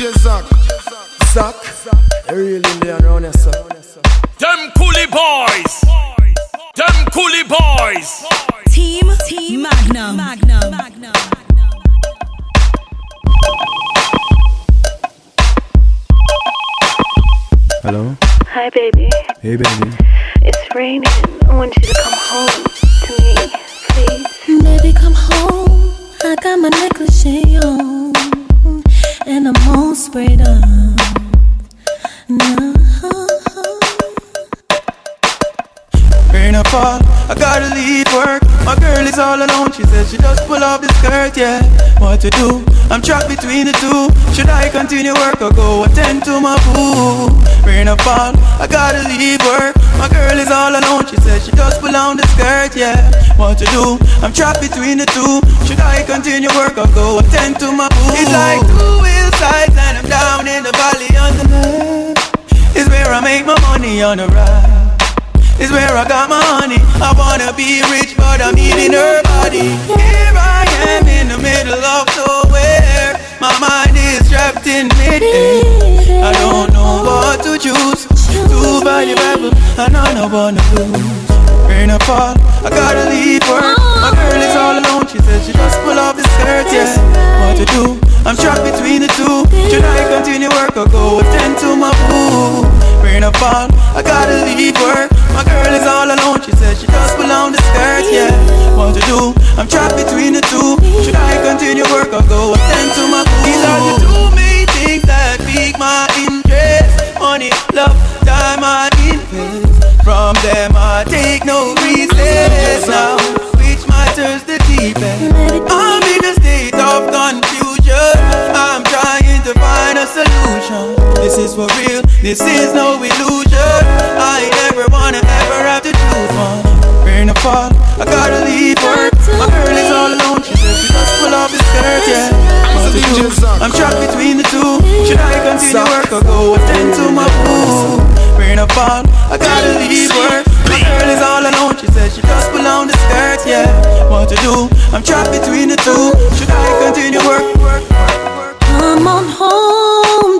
DJ Zach. Zach. I really Indian around here, sir. Them coolie boys. Them coolie boys. Team, Team Magnum. Magnum. Magnum. Hello? Hi, baby. Hey, baby. It's raining. I want you to come home to me, please. Baby, come home. I got my necklace on, and I'm all sprayed up. No. Rain or fall, I gotta leave work. My girl is all alone. She says she just pull off the skirt, yeah. What to do? I'm trapped between the two. Should I continue work or go attend to my boo? Rain or fall, I gotta leave work. My girl is all alone. She says she just pull on the skirt, yeah. What to do? I'm trapped between the two. Should I continue work or go attend to my boo? It's like two hillsides and I'm down in the valley on the left. Is where I make my money on the right is where I got my honey. I wanna be rich, but I'm eating her body. Here I am in the middle of nowhere. My mind is trapped in mid-air. I don't know what to choose. Too valuable, and I don't wanna lose. Rain or fall, I gotta leave work. My girl is all alone. She said she just pull off the skirt, yeah. What to do? I'm trapped between the two. Should I continue work or go attend to my boo? Rain or fall, I gotta leave work. My girl is all alone. She said she just pull on the skirt, yeah. What to do? I'm trapped between the two. Should I continue work or go attend to my boo? These are the two main things that pique my interest. Money, love, time, I invest. From them I take no recess now. Which matters the deepest? I'm solution. This is for real. This is no illusion. I never wanna ever have to choose one. Rain or fall, I gotta leave work. My girl is all alone. She says she just pull off the skirt, yeah. What to do? I'm trapped between the two. Should I continue work or go attend to my boo? Rain or fall, I gotta leave work. My girl is all alone. She says she just pull on the skirt, yeah. What to do? I'm trapped between the two. Should I continue work? Come on home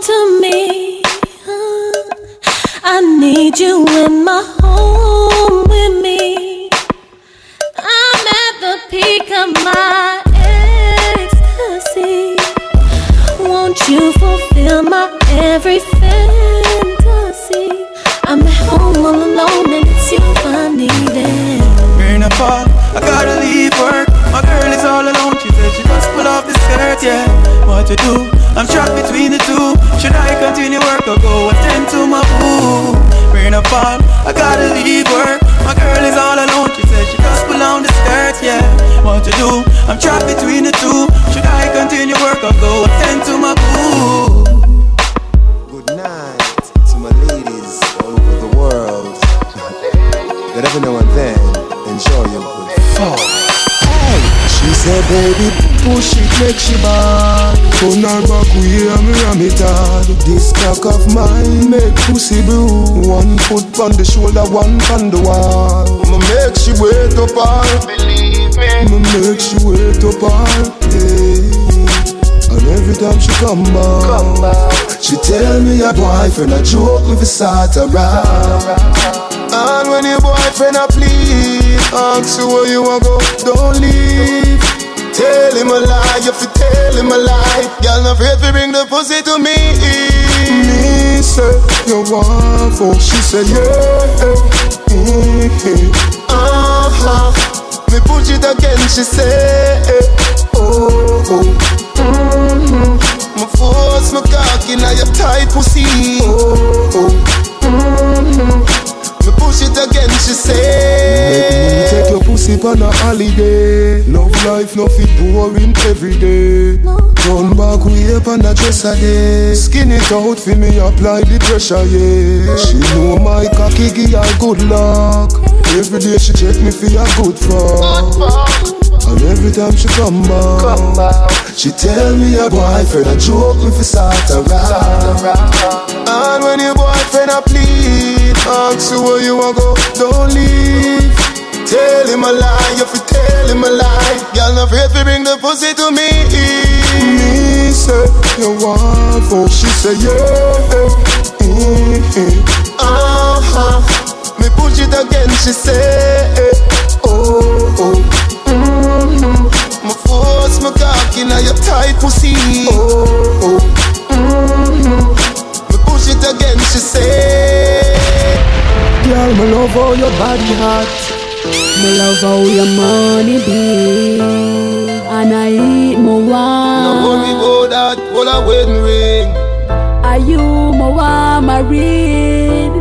to me. I need you in my home with me. I'm at the peak of my ecstasy. Won't you fulfill my every fantasy? I'm at home all alone and it's you I need it. Rain or the yeah. What to do? I'm trapped between the two. Should I continue work or go attend to my boo? Rain or fall, I gotta leave work. My girl is all alone. She said she just pull on the skirt, yeah. What to do? I'm trapped between the two. Should I continue work or go attend to my boo? Good night to my ladies all over the world. That every now and then enjoy your good fall. Said, baby, push it, make she bad. Turn her back, we hear me ram it hard. This cock of mine make pussy blue. One foot on the shoulder, one on the wall. Me make she wait up her. Believe me. Me make she wait up. Yeah. And every time she come back, come back. she tell me her boyfriend a joke with a rap. And when your boyfriend a plead, ask you where you a go, don't leave. Him a lie, you fi tell him a lie. Girl, not afraid to bring the pussy to me. Me say you want fuck, she said yeah. Mm-hmm. Uh-huh. Me push it again, she say oh. oh. Mm-hmm. Me force my cock in your tight pussy. Oh, oh. Mm-hmm. Me push it again, she say. Make me take your pussy on a holiday. Love life, no fit boring every day. Turn back way up on a dresser day. Skin it out for me, apply the pressure, yeah. She know my cocky give her good luck. Every day she check me for a good fuck. And every time she come back, she tell me her boyfriend a joke me for start a rap. And when your boyfriend a plead, ask you where you a go, don't leave. Tell him a lie, you fi tell him a lie. Girl, not afraid to bring the pussy to me. Me say you want for? She say yeah. Mm-hmm. Uh-huh. Me push it again, she say oh oh. Mm-hmm. My force, my cock in your tight pussy. Oh oh. Mm-hmm. Me push it again, she say. Girl, me love how your body hot. Me love how your money be And I eat more wine No worry about that, all I wedding ring Are you more wine married?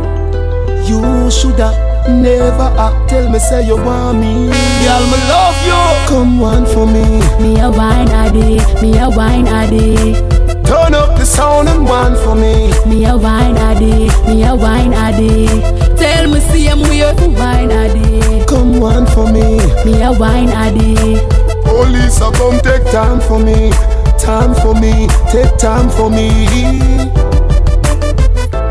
You shoulda never act Tell me say you want me. Girl, me love you. Come one for me. Me a wine addy, me a wine addy Turn up the sound and one for me. Me a wine addy, me a wine addy Tell me see I'm weird for wine addy Come one for me. Me a wine addy Police a come take time for me. Time for me, take time for me.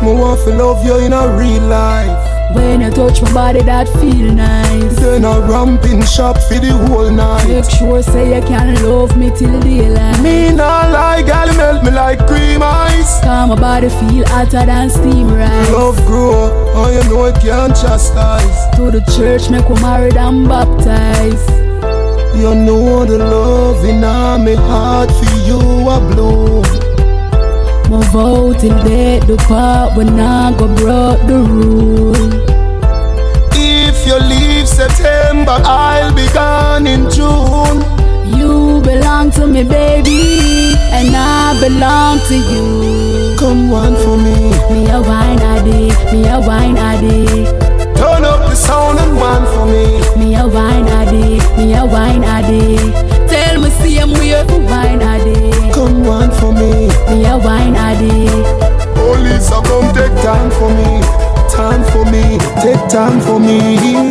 Me want to love you in a real life when you touch my body, that feel nice. Then I ramping shop for the whole night. Make sure say you can love me till daylight. Me not like girl, melt me like cream ice. Cause my body feel hotter than steam rice. Love grow, oh you know it can't chastise. To the church, make we married and baptized. You know the love in my heart for you a bloom. My vow till death the part when I go broke the rule. If you leave September, I'll be gone in June. You belong to me, baby, and I belong to you. Come one for me. Me a wine addy, me a wine addy. Turn up the sound and one for me. Me a wine addy, me a wine addy. Tell me, see I'm weird for wine addy. Come one for me. Me a wine addy. Police are come take time for me. Time for me, take time for me. You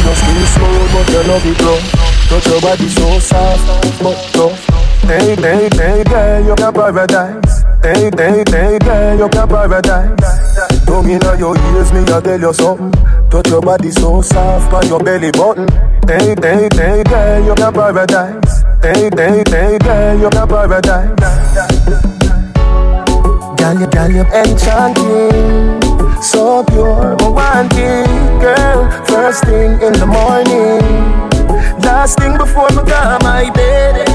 just feel slow, but you love it rough. Touch your body so soft, but tough. Hey, hey, hey, girl, you got paradise. Hey, hey, hey, girl, you got paradise. Don't me know your ears, me I tell you something. Touch your body so soft, on your belly button. Hey, hey, hey, girl, you got paradise. Hey, hey, hey, girl, you got paradise. Girl, you, girl, you're enchanting so pure, I want it, girl. First thing in the morning, last thing before me go my bed.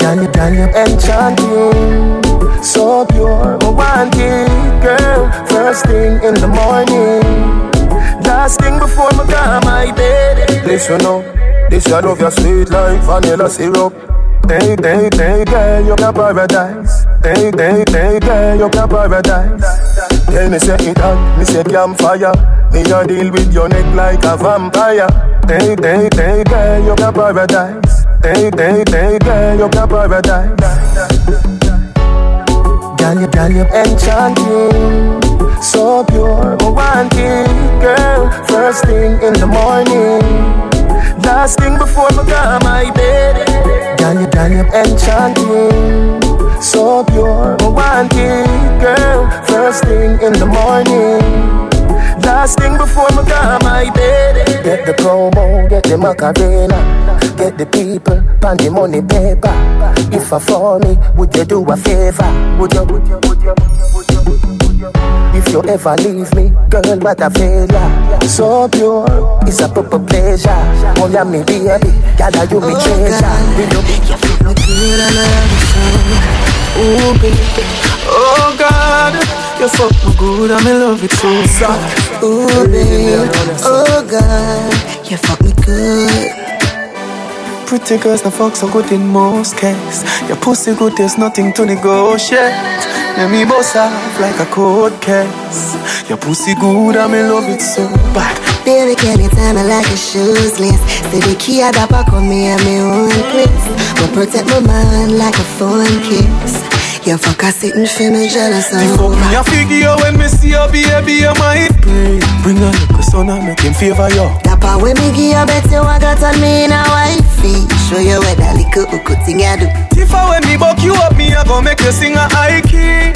Girl, you, girl, you enchanting, so pure, I want it, girl. First thing in the morning, last thing before me go my bed. Listen up, this I love your sweet like vanilla syrup. Day, day, day, girl, you got paradise. Day, day, day, girl, you got paradise. Tell me say it hot, me say campfire. Me a deal with your neck like a vampire. Day, day, day, girl, you got paradise. Day, day, day, girl, you got paradise. Girl, you, girl, you enchanting, so pure, I want it, girl. First thing in the morning. Last thing before me go my bed Girl, you, girl, you enchanting. So pure, I want it, girl First thing in the morning. Last thing before me go my bed Get the promo, get the Macarena. Get the people, pan the money paper. If I for me, would you do a favor? Would you, would you, would you, would you, would you if you ever leave me, girl, what a failure. So pure, it's a proper pleasure. Oh, Only me baby, gather you me oh, treasure. You know me, you feel me oh, good I love you so. Ooh, baby. Oh God, you fuck me good and me love it so soft. Ooh, baby. Oh God, you fuck me good. Pretty girls, the fuck so good in most cases. Your pussy good, there's nothing to negotiate. Let me boss off like a cold case. Your pussy good, I me love it so bad. Baby, can you tell me like a shoes list? Say the key I da back on me and me own place. But protect my mind like a phone kiss. You fuck a sitting for me jealous The fuck me a figure when me see your baby, you might pray. Bring a little son and make him favor you. That part when me give you bet you I got on me in a wifey. Show you where that little hook thing I do. If I when me buck you up, me I go make you sing a high key.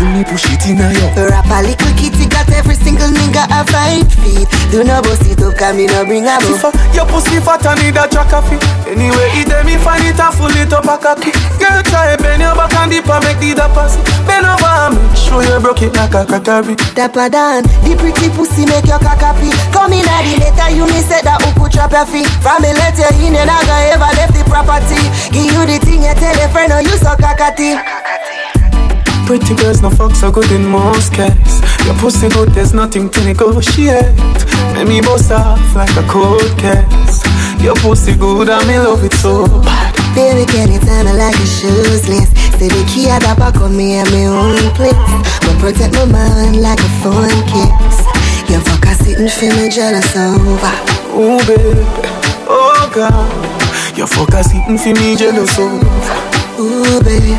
When me push it in a yo. Rap a little kitty got every single nigga a five feet. Do no bust it up, come me no bring a If uh, your pussy fat and need a track coffee Anyway, it me find it and full it up a copy Girl, try bend your back and and make the da pass Bend over me, show you broke it like a crockery Dapper Dan, the pretty pussy make your cock happy. Come in at the letter, you me said that who could trap your feet. From me let you in, and I go ever left the property. Give you the thing, you tell your friend, oh you so cockatty. Pretty girls no fuck so good in most cases Your pussy good, there's nothing to negotiate Make me bust off like a cold case Your pussy good and me love it so bad Baby, can you me like a shoes list? Say the key at the back of me and me own place. But protect my mind like a phone kiss. You fuck a sitting for me jealous over. Oh baby, oh God Your fuck a sitting for me jealous over Ooh, baby,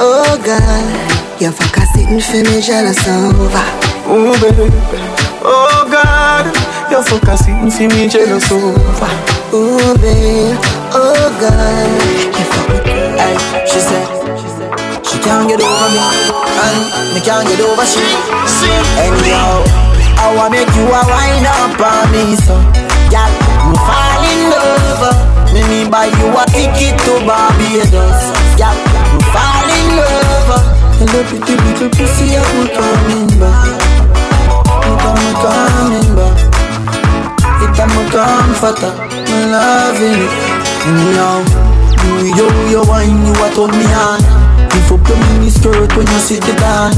oh God. You fuck a sitting for me jealous over. Oh baby, oh God Your fuck a sitting for me jealous over Ooh, baby, oh God. You fuck me. Hey, she said she can't get over me, and me can't get over she. Anyhow, I wanna make you a wine up on me, so yeah, me fall in love. uh. Me me buy you a ticket to Barbados, yeah, me fall in love. uh. Hello, pretty little pussy, I am coming back. I'm coming back. It a comforter, me loving it. Now, you yo you wine, you a turn me on. If up your mini skirt when you sit the down.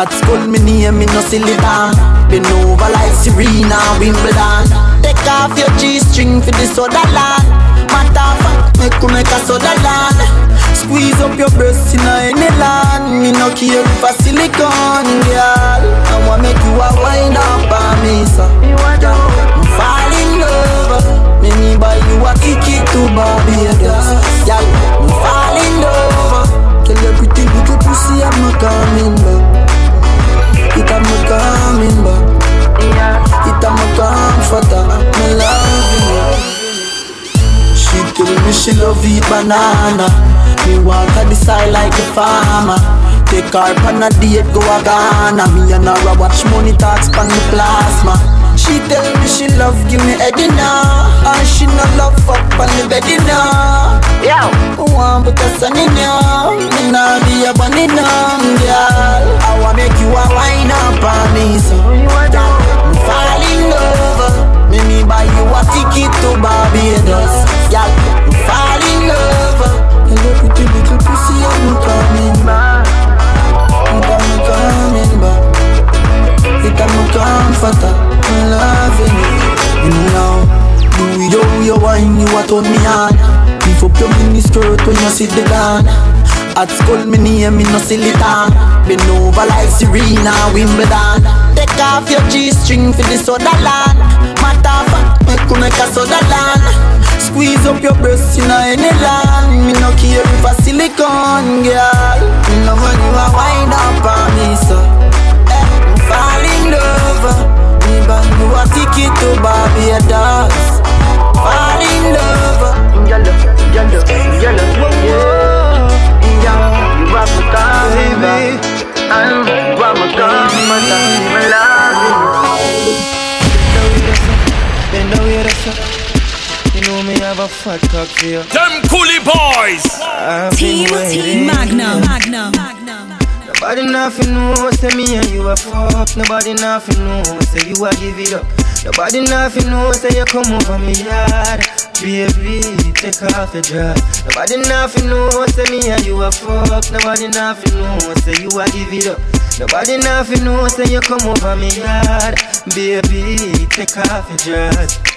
At school me name me no silly down. Been over like Serena Wimbledon. Take off your G-string for this other land. Matter of fact, make you make a soda land. Squeeze up your breasts in a any land. Me no care a silicone girl. I wanna make you a wind up on me, banana. Me walk on the side like a farmer. Take her on a date, go a Ghana. Me and her a watch money talks pan the plasma. She tell me she love give me head now, and she no love fuck on the bed now. Yeah, want put a sun in ya? Me nah be a bunny now, girl. I wanna make you a wine up on me, so I'm fall in love. Me me buy you a ticket to Barbados, yeah. I'm coming back. I'm coming back. Comforter, I'm loving. You yo you you a turn me on. Beef up your when you sit the down. At school me name me no silly town. Been over like Serena Wimbledon. Take off your G-string for this other land. Matter of fact, make you make a soda land. Squeeze up your breasts in any land. Me no care if a silicone girl. Me no when you a wind up on me so. Eh, me fall in love. Me buy you a ticket to Barbados. Fall in love. Yellow, yellow, yellow, yeah. Yeah, you rock my car, baby. I'm rock my car, my time, my love. Bend down here, that's up. You know me have a fat cock for you. Them coolie boys. I've Team Team waiting. Magnum. Magnum. Magnum. Nobody nothing know, say me and you a fuck. Nobody nothing know, say you a give it up. Nobody nothing know, say you come over me yard. Baby, take off your dress. Nobody nothing know, say me and you a fuck. Nobody nothing know, say you a give it up. Nobody nothing know, say you come over me yard. Baby, take off your dress.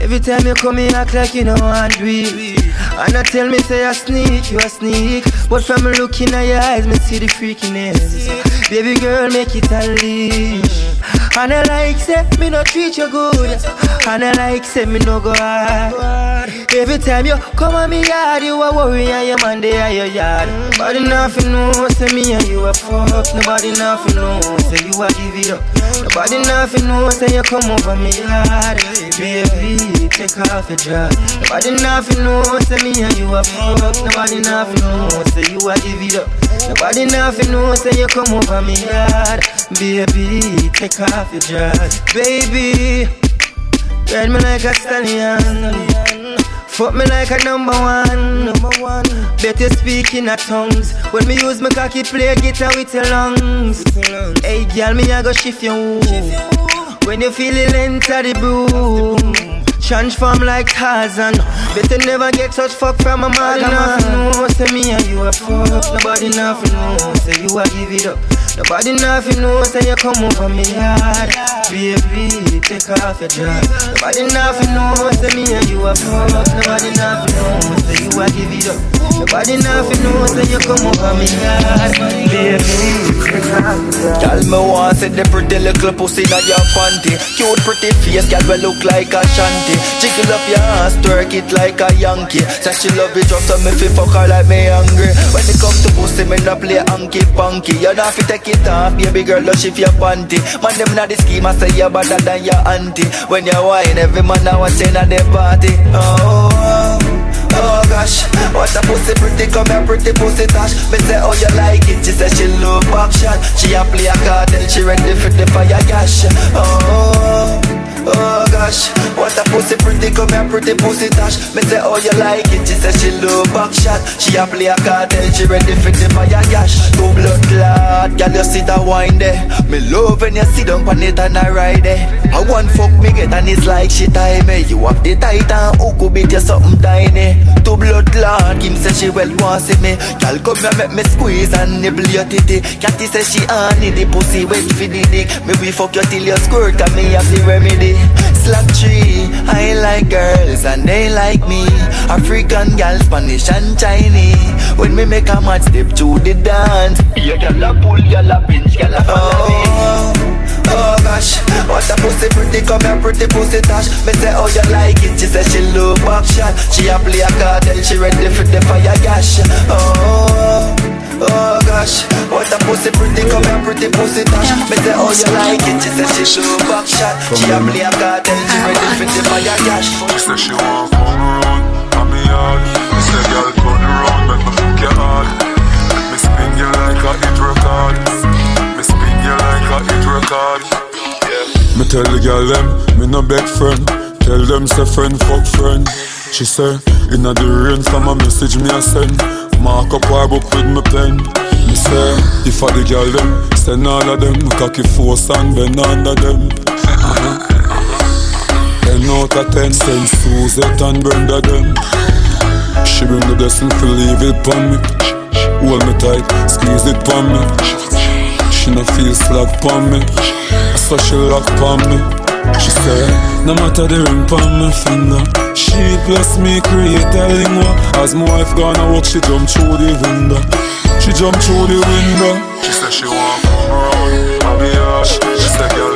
Every time you come, you act like you know do it. And I tell me say I sneak, you a sneak. But from looking at your eyes, me see the freakiness. Baby girl, make it a unleash. And I like say me no treat you good. And I like say me no go hard. Every time you come on me yard, you a worry and your man they are your yard. Nobody nothing know, say me and you a fuck. Nobody nothing know, say you a give it up. Nobody nothing know, say you come over me yard. Baby, take off your dress. Nobody nothing know, say me and you are fuck. Nobody nothing know, say you are give it up. Nobody nothing know, say you come over me yard. Baby, take off your dress. Baby, ride me like a stallion. Fuck me like a number one. Number one. Better speak in a tongues. When me use my cocky play guitar with your lungs. Hey, girl, me I go shift your When you feel it enter the boom. Transform like Tarzan. Better never get such fuck from a man. Nobody know, say me and you a fuck. Nobody nothing know, say you a give it up. Nobody nothing know, say you come over me yard. Baby, take off your dress. Nobody nothing know, say me and you a fuck. Nobody nothing know, say you a give it up. Nobody nothing know, say you come over me yard. Baby, take off your Girl, me want see the pretty little pussy in your panty Cute pretty face, girl, we look like a shanty Jiggle up your ass, twerk it like a Yankee. Say she love it rough, so me fi fuck her like me hungry. When it come to pussy, me not play hanky panky You not fi take it off, baby girl, lush if your panty. Man, them not the scheme, I say you better than your auntie. When you whine, every man now want in at the party. Oh, oh. Gosh, what a pussy pretty, come here pretty pussy tash. Me say oh you like it, she say she love back shot She a play a card and she ready for the fire gash Oh, oh gosh, what a pussy pretty, come here pretty pussy tash Me say oh you like it, she say she love back shot She a play a and she ready for the fire gash. Two blood clot, girl you see that wine there. Me love when you sit down on it and I ride there I want fuck me get and it's like she tie me. You have the titan, who could beat you something tiny. Two blood clot, Kim say she well want see me. Girl come here make me squeeze and nibble your titty. Catty say she honey, the pussy wet for the dick. Me we fuck you till you squirt and me have the remedy Slap tree, I like girls and they like me. African gal, Spanish and Chinese. When me make a mad step to the dance. Yeah, gal a pull, gal a pinch, gal a oh, follow me. Oh gosh, what a pussy pretty, come here pretty pussy tash Me say oh you like it, she say she love back shot. She a play a and she ready for the fire gash. Oh, oh gosh, what a pussy pretty, come here pretty pussy tash Me say oh you like it, she say she love back shot. She a play a card and she uh-huh. ready for the fire gash She say she want come round, on me yard Me say girl turn around, make me fuck your hard Make me spin you like a hit record. Me spin you like a hit record. Me tell the girl them, me no beg friend. Tell them say friend fuck friend. She say, inna the rain from a message me a send Mark up her book with me pen. Me say, if I the girl them, send all of them. Cocky force and bend under them. Ten out of ten, send Suzette and Brenda them. She bring the blessing to leave it pon me. Hold me tight, squeeze it pon me. She no feel slack pon me So she lock pon me. She said, no matter the ring pon my finger. She bless me, create a lingua As my wife gonna walk, she jump through the window. She jump through the window. She say she want come mommy hush She say, girl,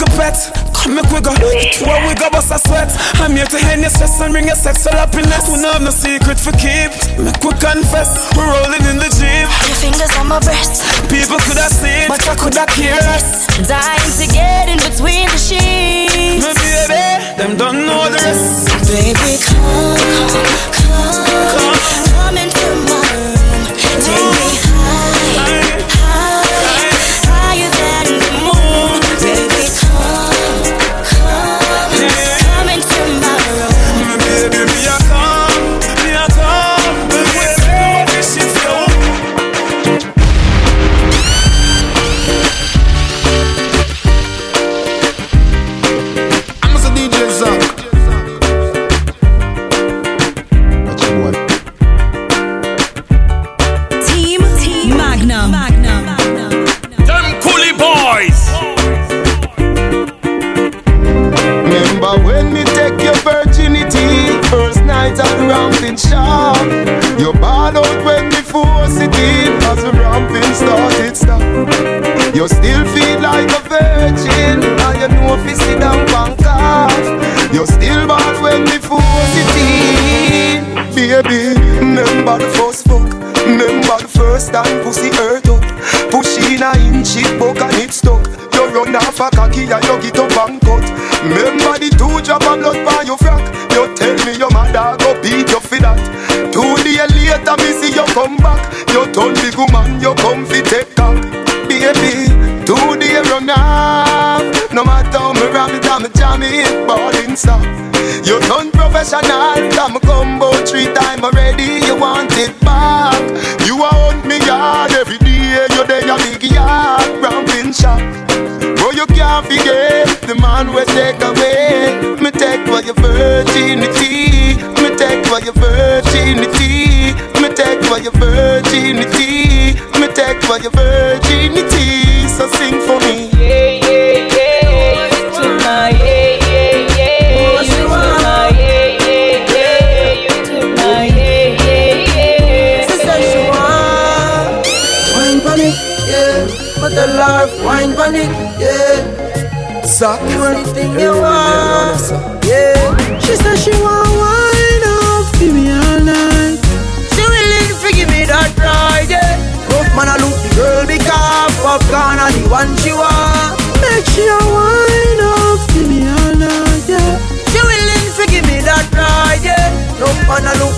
pretty little pet. Come make we go, where we go bust a sweat. I'm here to end your stress and bring your sexual happiness. We don't have no secret for keep. Make we confess, we're rolling in the jeep. Your fingers on my breast, People could have seen, but I could have cared less. dying to get in between the sheets. My baby, them don't know the rest. Baby, come, come, come, come into my room. Take me You still feel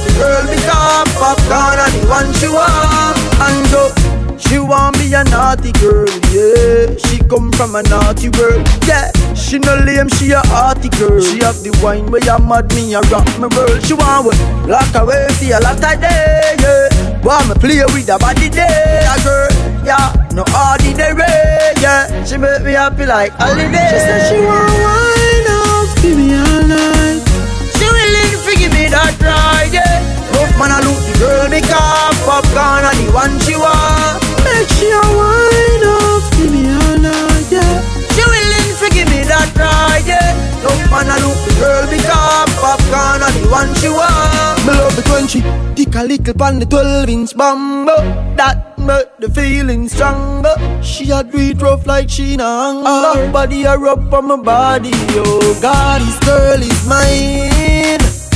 the girl because popcorn and the one she want. And so. She want be a naughty girl, yeah. She come from a naughty world, yeah. She no lame, she a hearty girl. She have the wine where you mad me, a rock my world. She want what? Lock away for a lot of day, yeah. Want me play with her body day, a girl, yeah. No ordinary, yeah. She make me happy like holiday. She said she want wine up, give me all night. She willing to give me that ride. Rough man, I look the girl because popcorn and the one she want. Make she a wine up, give me all night, yeah. She willing to give me that ride, yeah. Rough man, I look the girl because popcorn and the one she want. Me love it when she dick a little pan the 12 inch bambo. That make the feeling stronger. She a do it rough like she na hunger. Her body a rub on my body, oh God, this girl is mine.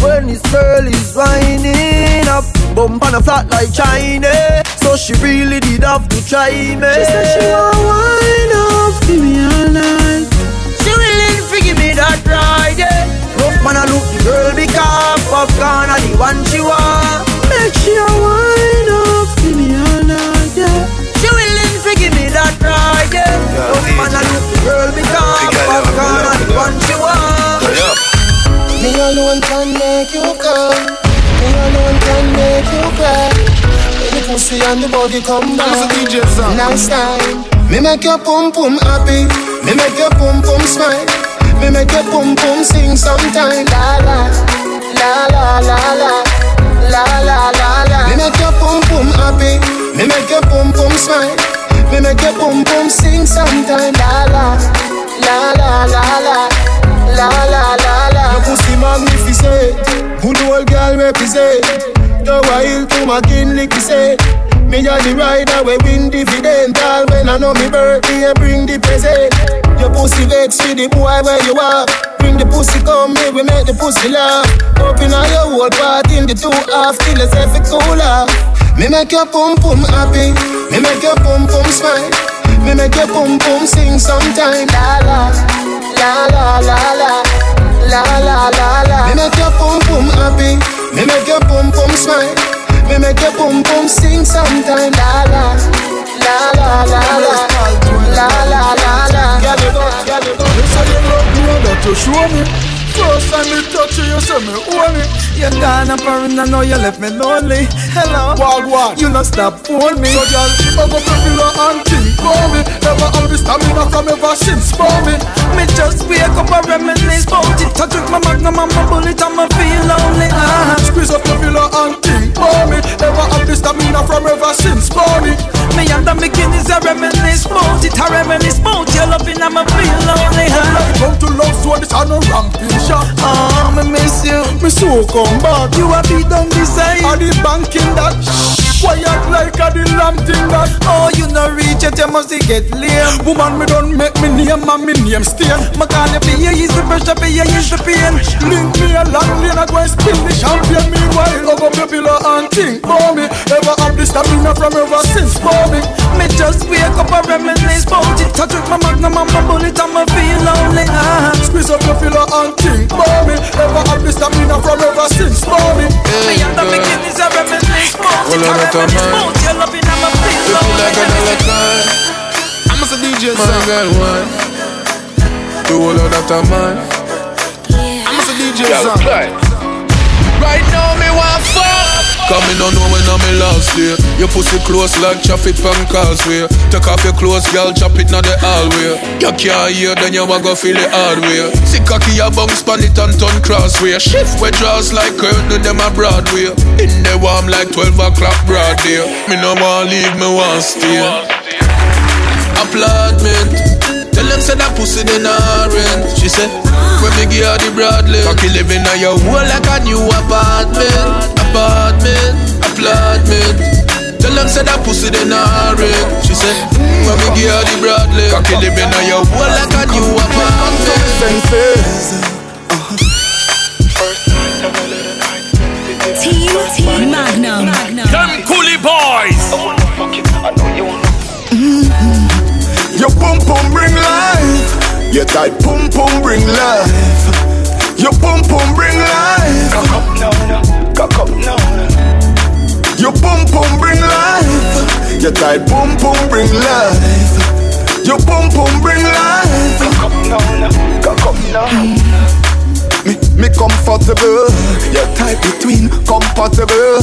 When this girl is winding up, bump on a flat like China. So she really did have to try me. She said she want wine up, give me all night. She willing to give me that ride, yeah. Rough man, I look the girl be because popcorn and the one she want. Make she a wine up, give me all night, yeah. She willing to give me that ride, yeah. Rough man, I look the girl because popcorn and the alone can make you come. Me alone can make you cry. When the pussy and the body come back. That's a DJ song. Nice time. Me make your pum pum happy. Me make your pum pum smile. Me make your pum pum sing sometimes. La la la la la la. La la la la. Me make your pum pum happy. Me make your pum pum smile. Me make your pum pum sing sometimes. La la la la la la la la la la. Your pussy magnificent, good old girl represent. The wild to my kin lick say. Me a the rider we win dividend. All when I know me birthday, bring the present. Your pussy vex for the boy where you are. Bring the pussy come here, we make the pussy laugh. Open all your whole part in the two half till it's every cool off. Me make your pum pum happy, me make your pum pum smile. Me make your pum pum sing sometime. La la la la la la la la la la. Me make your pum pum happy. Me make your pum pum smile. Me make your pum pum sing sometime. La la la la la la la la la la. Girl, you go, girl, you go. You say you love me and that you show me. First time me touch you, you say me own it. You're gone and I know you left me lonely. Hello, Wag wag. you no stop fooling me. So girl, up your pillow and think for me. Never the stamina from ever since for me. Me just wake up and reminisce about it. I took my magnum and my bullet and I feel lonely. Ah, Squeeze up pillow and think for me. Never the stamina from ever since for me. me and the beginnings I reminisce about it. I reminisce about your loving and I feel lonely. When Ah, I come to love, so this a no ramping shot. oh, me miss you. Me so come back. You a on the side. Or the banking that. Quiet like a the lamb thing that. Oh, you no reach it, you must get lame. Woman, me don't make me name and me name stain. My call you for you ease the pressure, for you ease the pain. Link me a long lane, I go and spill the champagne. Meanwhile, hug up your pillow and think for me. Ever have the stamina from ever since for me. Me just wake up and reminisce about it. Touch with my magnum and my bullet and me feel lonely. Ah. Squeeze up your pillow and think for me. Ever have the stamina from ever since for me. Me and the beginnings I reminisce about it. I Well, reminisce about your loving and my feel You feel lonely. like another time. I'm a DJ, my girl, one. You all out of man. I'm a DJ, son. Right now, me want fuck. Come me no know when I'm in last year. Your pussy close like traffic on causeway. Take off your clothes, girl, chop it now the hallway. You can't hear, then you want go feel it hard way. See cocky a bounce pan it and turn crossway. Shift where draws like curtain, them a Broadway. In the warm like 12 o'clock broad day. Me no want leave, me want stay. Applaudment. Tell them say that pussy they not rent. She said, when me give her the Bradley, cocky living on your wall like a new apartment, apartment, applaudment. Tell them say that pussy they not rent. She said, when me give her the Bradley, cocky living on your wall like a new apartment. Senses. Team Team Magnum. Them coolie boys. Mm-hmm. Your pum pum bring life. Your tight pum pum bring life. Your pum pum bring life. Cock up now, now. Cock up now, now. Your pum pum bring life. Your tight pum pum bring life. Your pum pum bring life. Cock up now, now. Cock up now. Me, me comfortable. Your tight between compatible.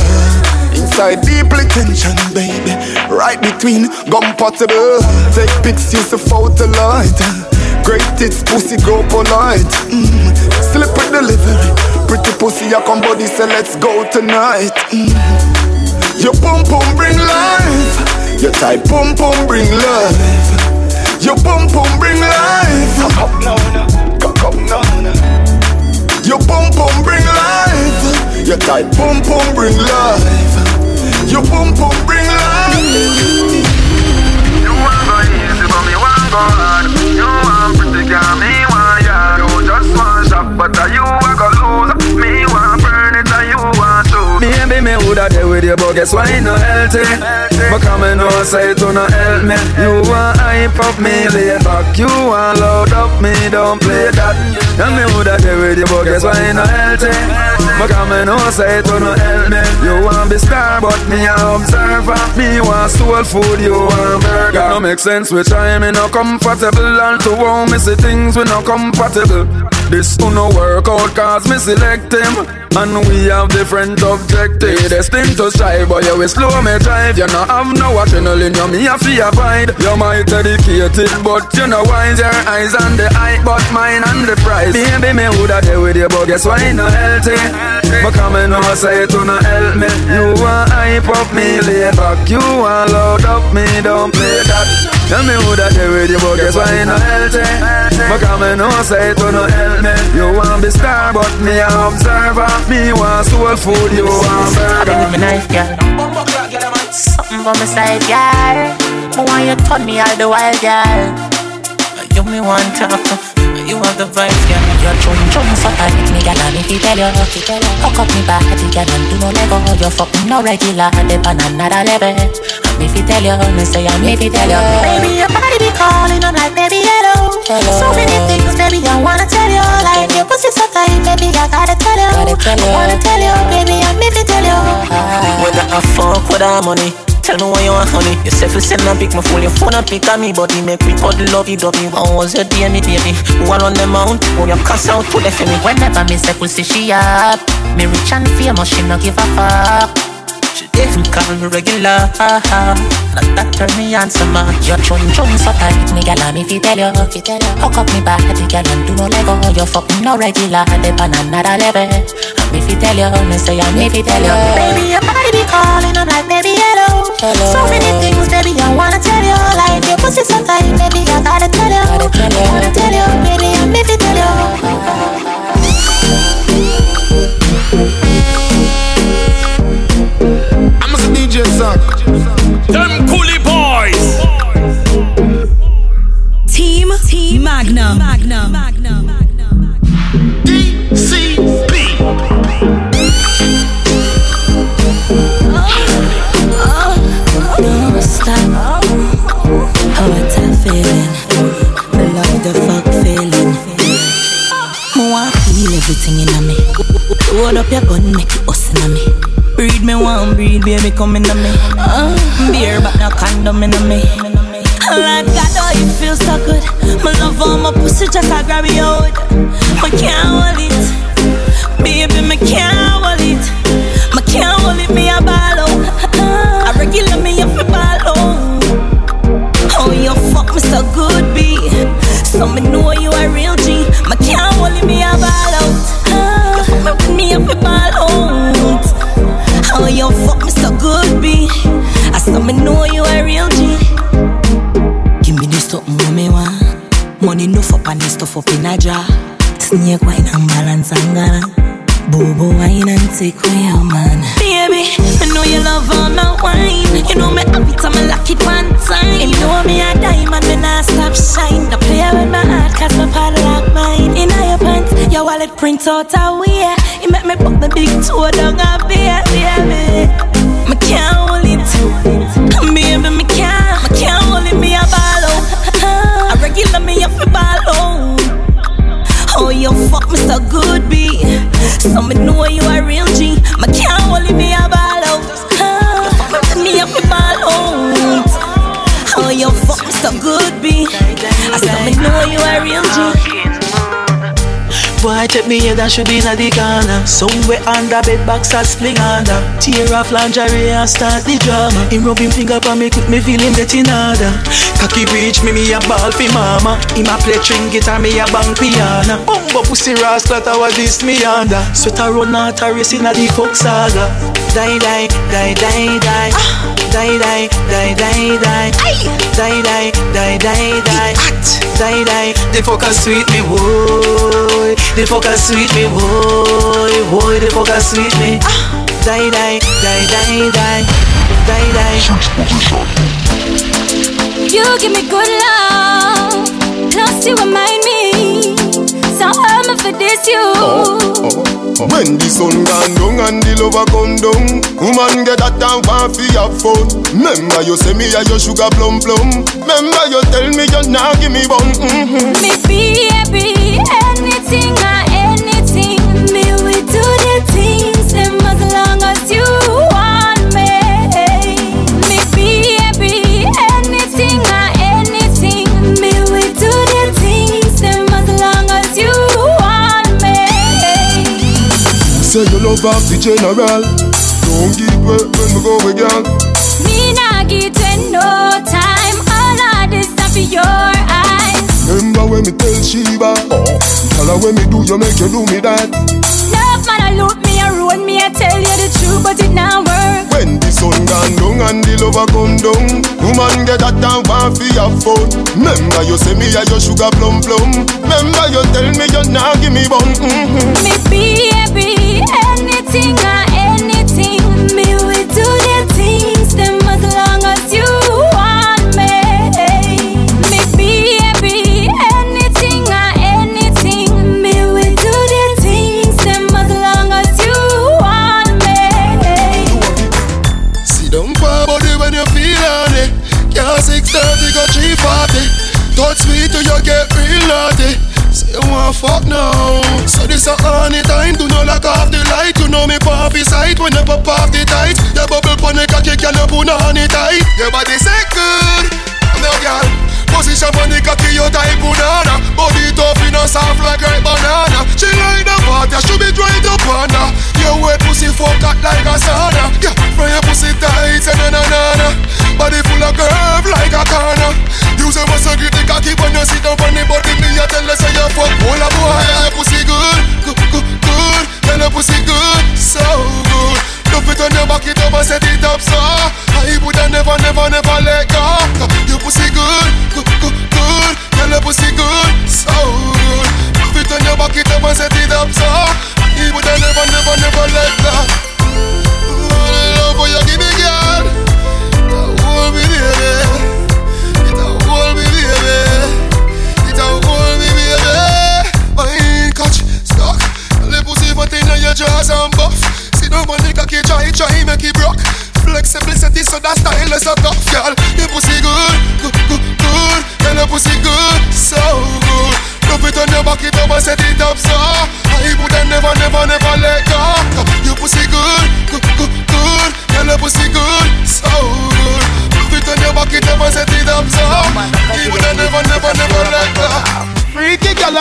Inside deeply tension, baby. Right between compatible. Take pics, use the photo light. Great tits, pussy grow polite. Mm. Slip with delivery. Pretty pussy, I come body, say let's go tonight. Mm. Your pum pum bring life. Your tight pum pum bring life. Your pum pum bring life. Cock up now, now. Cock up now, now. Your pum pum bring life. Your tight pum pum bring life. Your pum pum bring life. You want go easy, but me want go hard. With you, but guess why no healthy? But and know say to no help me. You want hype up me, lay back. You want load up me, don't play that. And me woulda there with you, but guess why no healthy? But and know say to no help me. You want be star, but me a observer. Me want soul food, you want burger. No make sense we try me no comfortable, and to how me see things we no compatible. This. No work out cause me select him. And we have different objectives. Destined to strive but you will slow me drive. You no have no adrenaline you me a fear abide. You might dedicated but you know wise Your eyes on the eye but mine on the prize Baby me woulda there with you but guess why no healthy? But come and know say to no help me. You want hype up me lay back. You want load up me don't play that Tell me woulda there with you but guess why no healthy come and know say to no help me You want be star but me a observer Me want soul food you want I burger believe me nice girl. Something for my side, girl. I want you turn me all the while, girl. You me want to. You want the vibes, girl. Your chum chum so tight, me girl, and if you tell you, hook up me body, girl, and do no lego. You fucking no regular, dip on another level. And if you tell you, me say I'm if you tell you, baby, your body be calling, I'm like, baby, hello. So many things, baby, I wanna tell you. Like your pussy so tight, baby, I gotta tell you. I wanna tell you, baby, I'm if you tell you. Ah. Whether I fuck with our money Tell me what you want, honey You say you send a pic, my phone, your phone a pick of me Body make me cuddle love you, dopey How was your day, me baby? One on the mount, when you cuss out, it for me. Whenever me say pussy she up Me rich and famous, she no give a fuck She did call me regular. Not that turn me on some man Your chum chum so tight, me and me fi tell you Hook up me body, gal and do no lego You fucking no regular, dip on another level. And me fi tell you, me say and me fi tell you Baby, your body be calling, I'm like, baby, hello. So many things, baby, I wanna tell you Like your pussy so tight, baby, I gotta tell you I wanna tell you, baby, and me fi tell you Them coolie boys. Team, Team Magnum. Magnum. Magnum. DCB. Oh, oh, no. How oh, it's feeling. The love, the fuck feeling. More feel everything in me. Hold up your gun, make it us in me. Me one breed, baby, come in me. Uh, beer, but no condom in me. Like God, oh, it feels so good. My love on my pussy, just I grab it out. I can't hold it, baby, me can't hold it. Me can't hold it, me a ball. I regular me up a ball. Oh, you fuck me so good, B. So me know you a real G. Me can't hold it, me a ball out. You fuck me me up a ball I me know you a real G. Give me this something what me want. Money no up and this stuff up in a jar. Snake wine and balance and gala. Bobo wine and take away your man. Baby, I know you love all my wine. You know me every time I lock it one time. You know me a diamond when I stop shine. I play with my heart cause my part like mine. In your pants, your wallet print out a way. You make me put the big toe down a beer, baby. Me can't you fuck me so good, B. So me know you a real G. Me can't it, me a ball out. Fuck me me up a ball out. Oh, you fuck me so good, B. I said me know you a real G. Boy, take me head and should be in the corner. Somewhere under bed box I sling under. Tear off lingerie and start the drama. Him rub him finger on me, quick me feel him get in order. Cocky reach me, me a ball fi mama. Him a play string guitar, me a bang piano. Bumbo pussy rascal, that was this me under. Sweater run out a race in the coke saga. Die, die, die, die, die. Ah. Die, die, die, die, die. Die, die, die, die, die. Die, die. The fucker sweet me, boy. Ah. The fucker sweet me, boy. Boy, the fucker sweet me. Die, die, die, die, die. Die, die. You give me good love, plus you remind me. So hurt me for this you. When the sun gone down and the lover come down Woman get that time want fi have fun Remember you say me a your sugar plum plum Remember you tell me you nah give me bun mm-hmm. Me baby, anything or Say you love off the general Don't give way when we go again. Me nah give you no time, all of this stuff for your eyes. Remember when me tell Sheba Tell her when me do you make you do me that Love man, I loot me, I ruin me, I tell you the truth, but it now work. When the sun gone down and the lover come down Woman get that time want fi have fun Remember you say me a your sugar plum plum Remember you tell me you nah give me bun mm-hmm.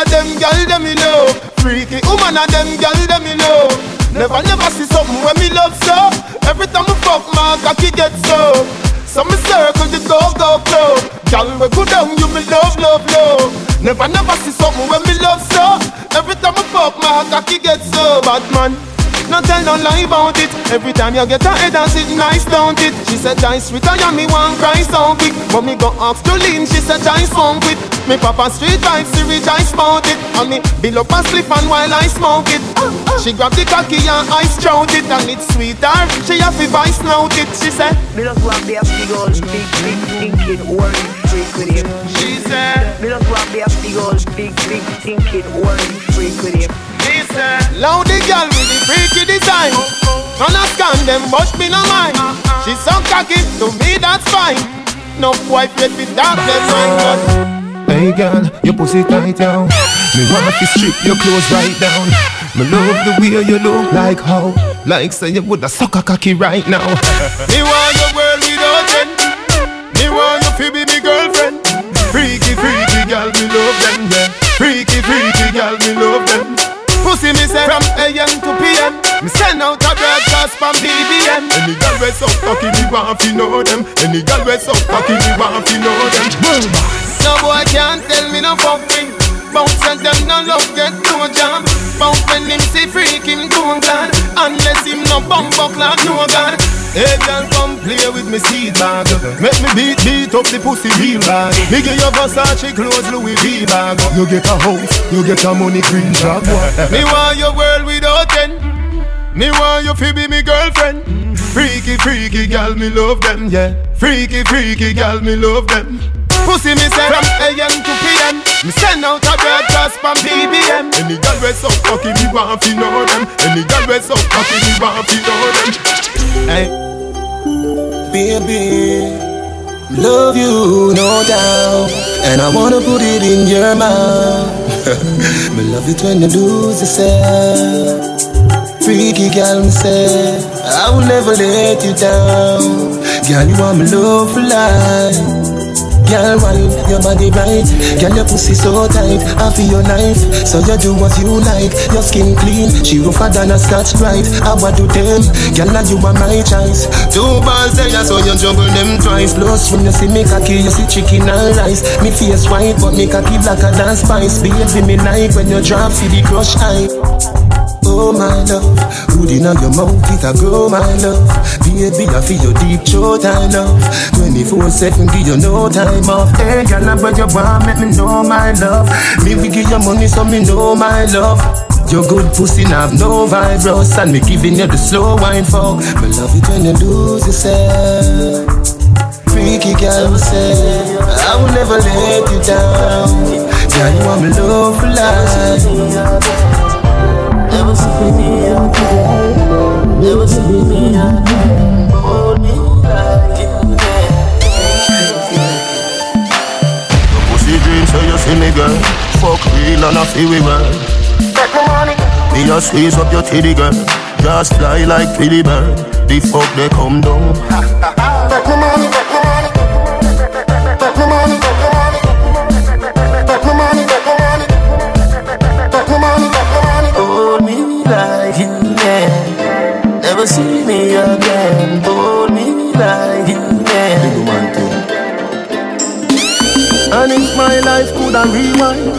Of them gal them me love. Freaky woman of them gal them me love. Never never see something when me love so. Every time I fuck my cocky get so. So me circle the go go club Gal we go down you me love love love. Never never see something when me Fuck my cocky get so bad man no tell no lie about it Every time you get a head and sit nice, don't it? She said, Joyce, retire me one cry so quick But me go ask to lean, she said, Joyce, smoke it Me papa street vibes, she rejoice about it And me bill up a spliff and while I smoke it She grab the cocky and I strout it And it's sweeter, she have to vice note it She said, Me just want the big girls, big, big, thinking, worry, freak with him She said, Me just want the big girls, big, big, thinking, worry, freak with him Loud the girl with the freaky design. None of scan them, but me no mind. Uh-huh. She so cocky, to me that's fine. No wife yet with dark them mind. Hey girl, your pussy tight down. Me want to strip your clothes right down. Me love the way you look like how, like say you woulda suck a cocky right now. me want your girl, me love them. Pussy me say from AM to PM Me send out a broadcast from BBM Any girl we so cocky me want fi know them. Any girl we so cocky me want fi know them. No boy can't tell me no fucking. Bounce and them no love get no jam. Bounce when him see freak him go glad Unless him no bump like no god Hey girl come play with me seed bag. Make me beat beat up the pussy real bad Me give you Versace clothes Louis V bag. You get a house, you get a money green job. Me want your world without end Me want you to be me girlfriend. Freaky freaky girl me love them yeah. Freaky freaky girl me love them. Pussy me say from AM to PM Me send out a broadcast from BBM Any girl we so cocky me want fi know them. Any girl we so Baby, love you no doubt, and I wanna put it in your mouth. me love it when you lose yourself. Freaky girl, me say I will never let you down. Girl, you want me love for life. Girl, wine your body right. Girl, your pussy so tight. I feel your knife, so you do what you like. Your skin clean, she rougher than a scotch brite. I want to them, girl, and you are my choice. Two balls there, so you juggle them twice. Plus, when you see me cocky, you see chicken and rice. Me face white, but me cocky blacker than spice. Baby, me like when you drop, see the crush eye. Oh my love, good in your mouth, it a grow my love. Baby, I feel your deep throat, I love. 24 7, give you no time off. Hey, girl, I bet you want, make me know my love. Me we give you money, so me know my love. Your good pussy have no virus, and me giving you the slow wine for. Me love it when you lose yourself. Freaky girl, say I will never let you down. Yeah, you want me love for life. Never Pussy dream, so you see me girl. Fuck real and money. Squeeze up your titty girl. Just fly like Philly bird. The fuck they come down. Take my money. Take my money. Take my money. And if my life could have rewind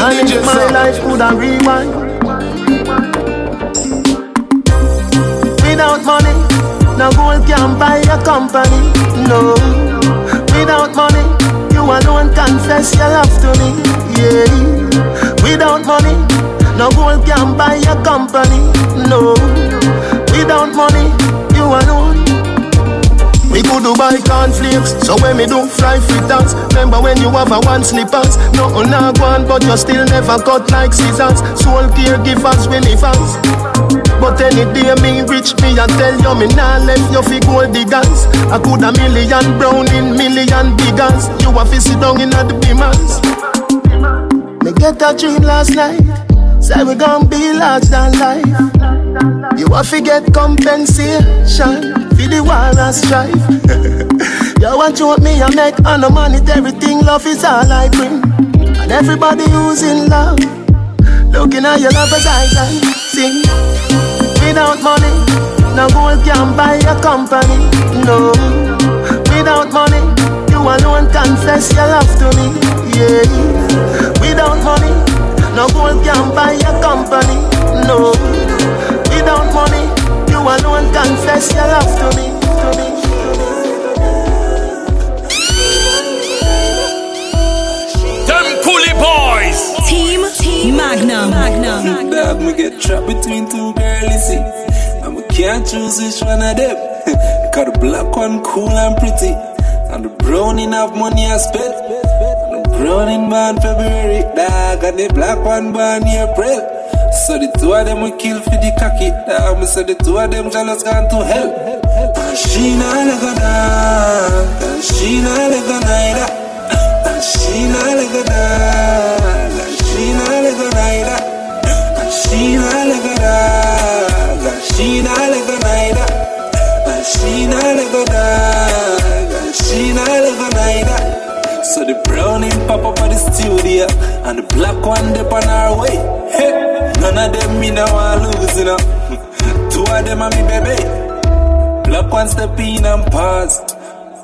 And if my life could have rewind. Without money, no gold can buy a company No. Without money, you alone confess your love to me Yeah. Without money, no gold can buy a company No. Without money, you alone Me could do buy cornflakes, so when me do fry fritters. Remember when you have a one slippers? Nothing oh, not one, but you still never cut like scissors. Soul caregivers, we live But any day me rich me and tell you me nah left you fi gold diggers. I could a million brown in million biggers. You a fi sit down in the beamers. Me get a dream last night. Say we gon' be large than life. You have to get compensation for the war and strife. you want want me, I make on the money, everything love is all I bring. And everybody who's in love, looking at your lover's eyes and sing. Without money, no gold can buy a company. No, without money, you alone confess your love to me. Yeah, without money, no gold can buy a company. No, without money, alone confess your love to me. To me. Them coolie boys. Team Team Magnum. Magnum. Dog, me get trapped between two girlies, see. And me can't choose which one of them. Cause the black one cool and pretty. And the browning have money I spent. And the browning born February, dog. And the black one born April. So the two of them we kill for the cocky. Me say the two of them jealous gone to hell. And she not like a dog. And she not like a neither. And she not like a dog. And she not like a neither. And she not like a dog. And she not. So the brownie pop up at the studio And the black one dip on our way hey. None of them me now want lose you know. Two of them are me baby. Black one step in and pause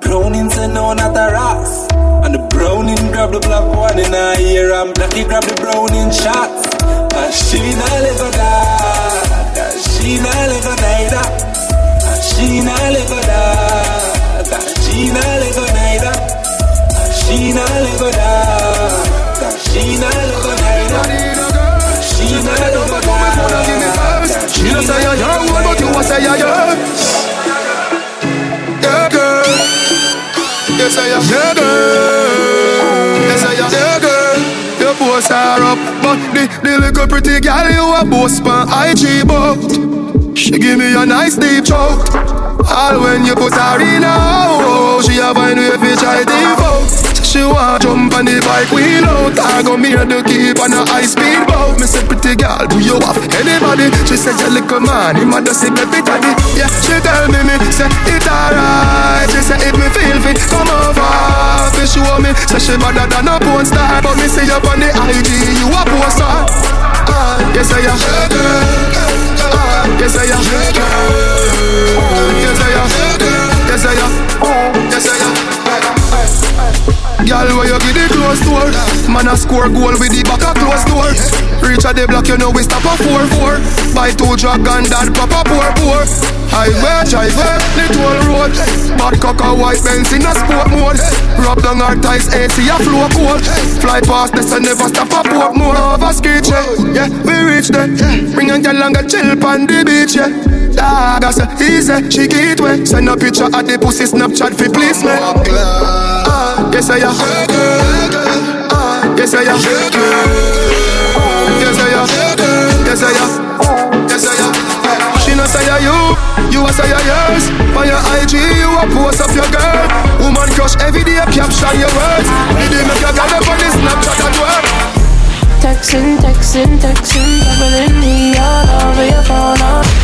Browning say no not a ras. And the browning grab the black one in her ear And blacky grab the browning shots. And she not let go dog And she not let go neither. And she not let go dog And she not let go neither. She not let go down. She not go down. Yeah, girl. Yeah, girl. Yeah, girl. Your posts are up, but the, the little pretty girl you a boast on IG, but she give me a nice deep choke. All when you put her in a oh, she a find way fi try devote. She want jump on the bike wheel out. I go me to keep on a high speed boat. Me say pretty girl, do you have anybody? She said your little man, him a just see baby daddy. Yeah, she tell me me say it alright. She say if me feel fit, come over. Fi show me, say she better than a porn star. But me see you on the IG, you a poster. Uh, yes I am. Yes I am. Yes I am. Yes I am. Yes I am. Girl, where you give the close door Man a score goal with the back of close door Reach a the block, you know we stop a 4-4 Buy two dragon, that pop a pour pour Highway, driveway, little road. Bad cock white Benz in a sport mode. Rub down our ties, AC a flow cold. Fly past this and never stop a port more Over skate, yeah, we reach there. Bring a girl and get chill on the beach, yeah. Dog, I say, easy, she get wet. Send a picture of the pussy Snapchat for please me Yes, I am uh, Yes, I am Yes, I am Yes, I am Yes, I am She no say you. You a say yours On your IG you a post up your girl. Woman crush every day caption your words. Did you make girl up on the Snapchat at work. Texting, texting, texting, doubling me all over your phone.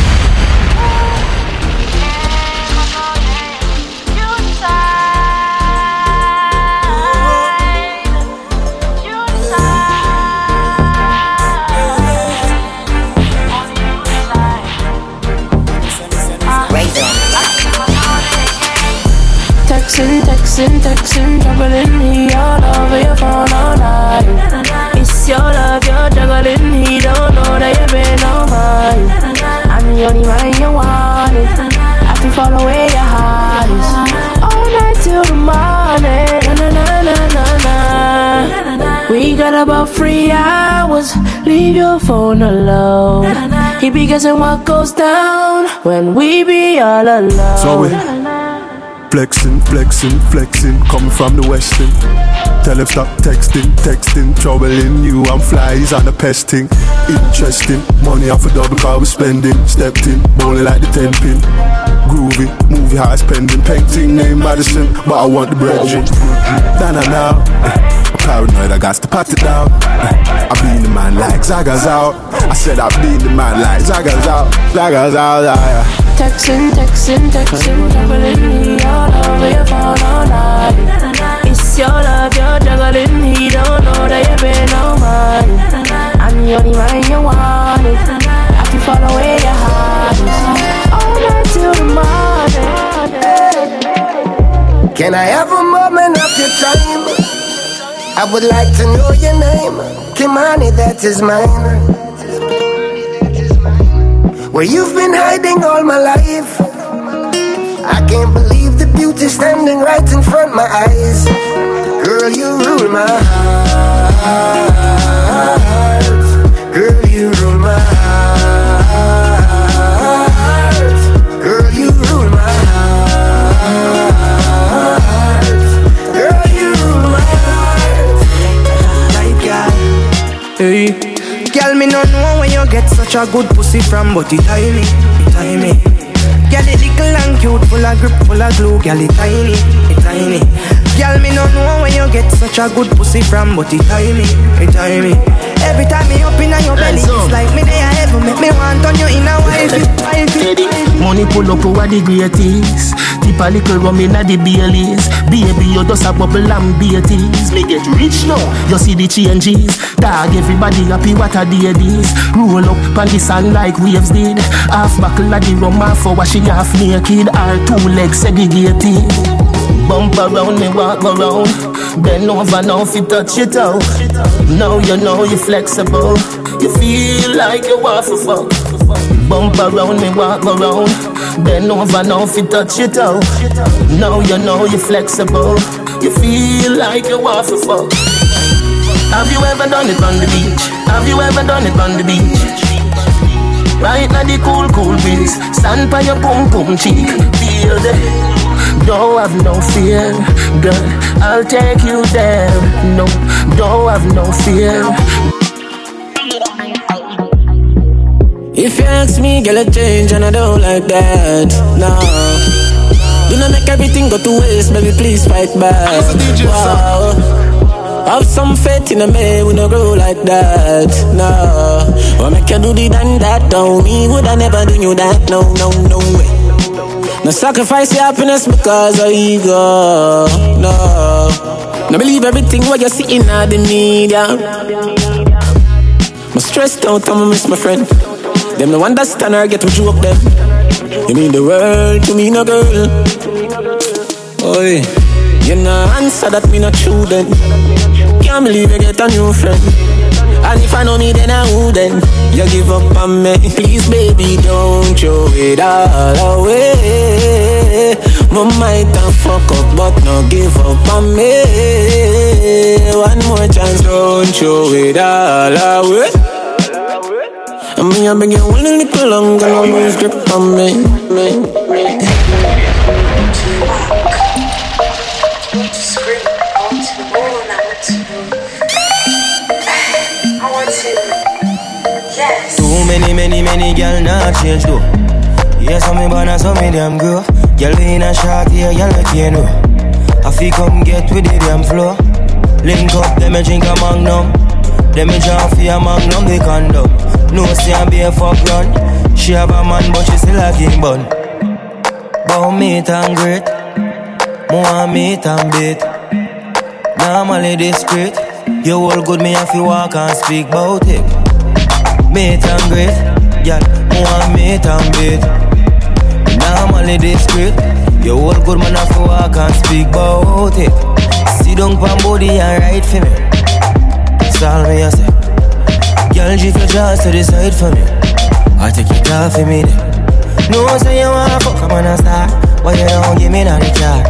Texting, texting, juggling me all over your phone all night. It's your love, you're juggling me, don't know that you've been on mine. I'm the only man you want it. I can follow where your heart is. All night till the morning. Na na na na na na. We got about three hours. Leave your phone alone. He be guessing what goes down when we be all alone. So we Flexing, flexing, flexing, coming from the western. Tell him stop texting, texting, troubling you. I'm flies on a pesting. Interesting, money off a double car we spending. Stepped in, bowling like the 10 pin. Groovy, movie high spending. Painting name Madison, but I want the bread. Nah, nah. I'm paranoid, I got to pat it down. I be the man like Zaga's out. I said I be the man like Zaga's out. Zaga's out, yeah. Texting, texting, texting, the only man you want it. I can follow where your heart is. All night till the morning. Can I have a moment of your time? I would like to know your name. Kimani, that is mine. Where you've been hiding all my life. I can't believe the beauty standing right in front of my eyes. Girl, you rule my heart. Me no know when you get such a good pussy from, but it me, it me. Girl, it little and cute, full of grip, full of glue. Girl, it tiny, it tiny. Girl, me no know when you get such a good pussy from, but it me, it me. Every time me up in your belly, it's like me there heaven, make me want on you in a wifey, wifey. Money pull up over the greatest. Tip a little rum inna the Baileys. Baby, you just a bubble and beaties. Me get rich now, you see the changes. Dog, everybody happy what a day this. Roll up on the sand like waves did. Half buckle of the rum, half for washing half naked. Our two legs segregated. Bump around me, walk around. Bend over now, you touch it out. Now you know you're flexible. You feel like you want to fuck. Bump around me, walk around. Bend over now, you touch it out. Now you know you're flexible. You feel like you want to fuck. Have you ever done it on the beach? Have you ever done it on the beach? Right now the cool, cool breeze Stand by your pum pum cheek Feel the Don't have no fear Girl, I'll take you there No, don't have no fear If you ask me, girl, I change and I don't like that. Nah. You know, make everything go to waste, baby, please fight back. Wow. Have some faith in a man, we no grow like that. Nah. What make you do the done that? Don't me, would I never do you that? No, no, no way. No sacrifice your happiness because of ego. No. No believe everything what you see in the media. I'm stressed out, I'ma miss my friend. Them no understand or get to joke them. You mean the world to me, no girl. Oi, you no answer that me not true then. Can't believe you get a new friend. And if I know me, then I wouldn't. You give up on me, please, baby, don't throw it all away. My might have fuck up, but no give up on me. One more chance, don't throw it all away. I mean, I beg you one little longer, no lose grip on me. me, me. Many, many, girl not change though. Yes, I'm in banana, so me damn girl. Girl we in a shot here, girl we can't know. I feel come get with the damn flow. Link up, them a drink a magnum. Them a jump for a magnum, they condom. No say I be a fuck run. She have a man, but she still a game bun. Bow meat and great. More meat and bait. Normally discreet. You all good, me if you walk and speak about it. Meat and great. Girl, more meat and bait. Normally discreet. You all good, man, if you walk and speak about it. Sit down pan body and ride for me. That's all me I say. Girl, drift your jaws to the side for me. I take it off for me then. No say you wanna fuck on a star, but you don't give me none the.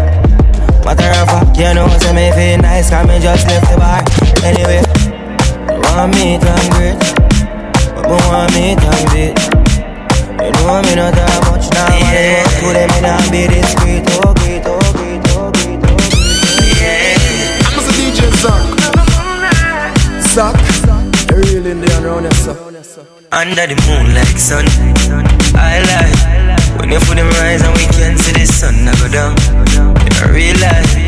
Matter of fact, you know say me feel nice, cause me just left the bar. Anyway, you want me to great, but want me time it You know me not that much now yeah. But they want to them in a bit It's great, oh great, oh great, oh great, oh great Yeah I'm a DJ Zach Zach You're really in the around yourself Under the moon like sun. I like When you put them rise and we can see the sun I go down. Real life.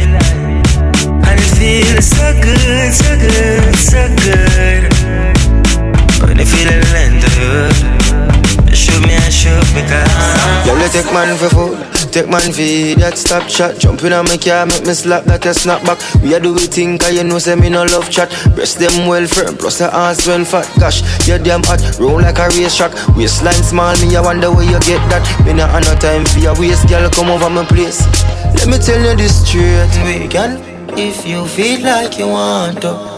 And it feels so good, so good, so good. When you feel the length of road. Shoot me and shoot me, cause. Let's take man for food. Take man feed that stop chat. Jump in on my car, make me slap that a snap back. We a do we think, cause you know say me no love chat. Breast them well firm, plus the ass well fat. Gosh, you damn hot, roll like a race track. Waistline small, me I wonder where you get that. Me not have no time for your waist, girl, come over my place. Let me tell you this straight. We can, if you feel like you want to.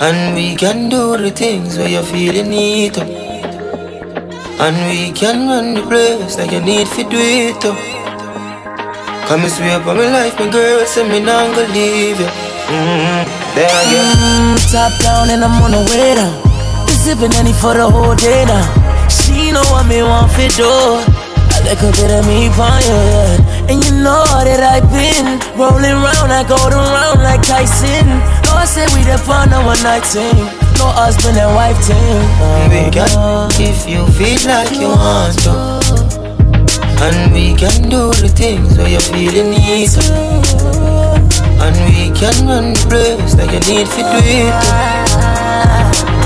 And we can do the things where you feel you need to. And we can run the place like you need to do it too. Come and swear up on my life, my girl, say me not gonna leave you. Mm-hmm. There again. Mm, top down and I'm on the way down. Been sipping any for the whole day now. She know what me want for do. I like a bit of me on your head. And you know that I've been rolling round, I go around like Tyson. No, I say we the fun of one night thing no husband and wife thing. And we can, uh-huh. if you feel like you want to. And we can do the things where you're feeling to. And we can run the place like you need to do it.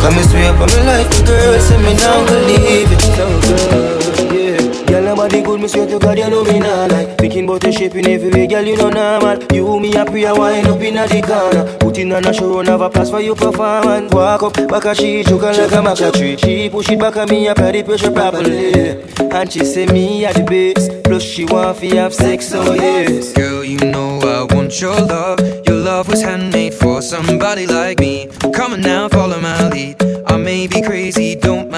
Come and swear up my life, girl, say me now leave it. So good. Nobody good, me swear to God, you know me not like Thinking about the shape in every way, girl, you know normal. You, me, a prayer, wind up in the corner. Putting on a show, have a place for you performance. Walk up, back a she, choke like a maca tree She push it back at me, apply the pressure properly. And she say me at the base Plus she want to have sex, so yes. Girl, you know I want your love. Your love was handmade for somebody like me. Come on now, follow my lead. I may be crazy, don't mind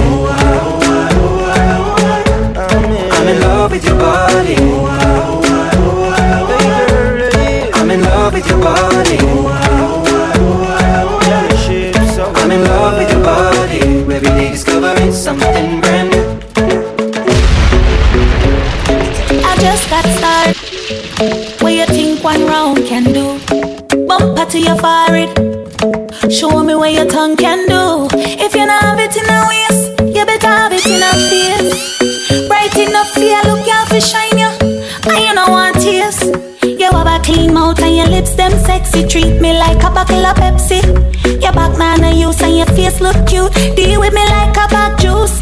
Love with your body. I'm in love with your body. I'm in love with your body. Every day discovering something brand new. I just got started. What you think one round can do? Bumper to your forehead. Show me what your tongue can do. If you not it in out shine you. And you know want tears. You have a clean mouth and your lips them sexy. Treat me like a bottle of Pepsi. Your back man and use and your face look cute. Deal with me like a back juice.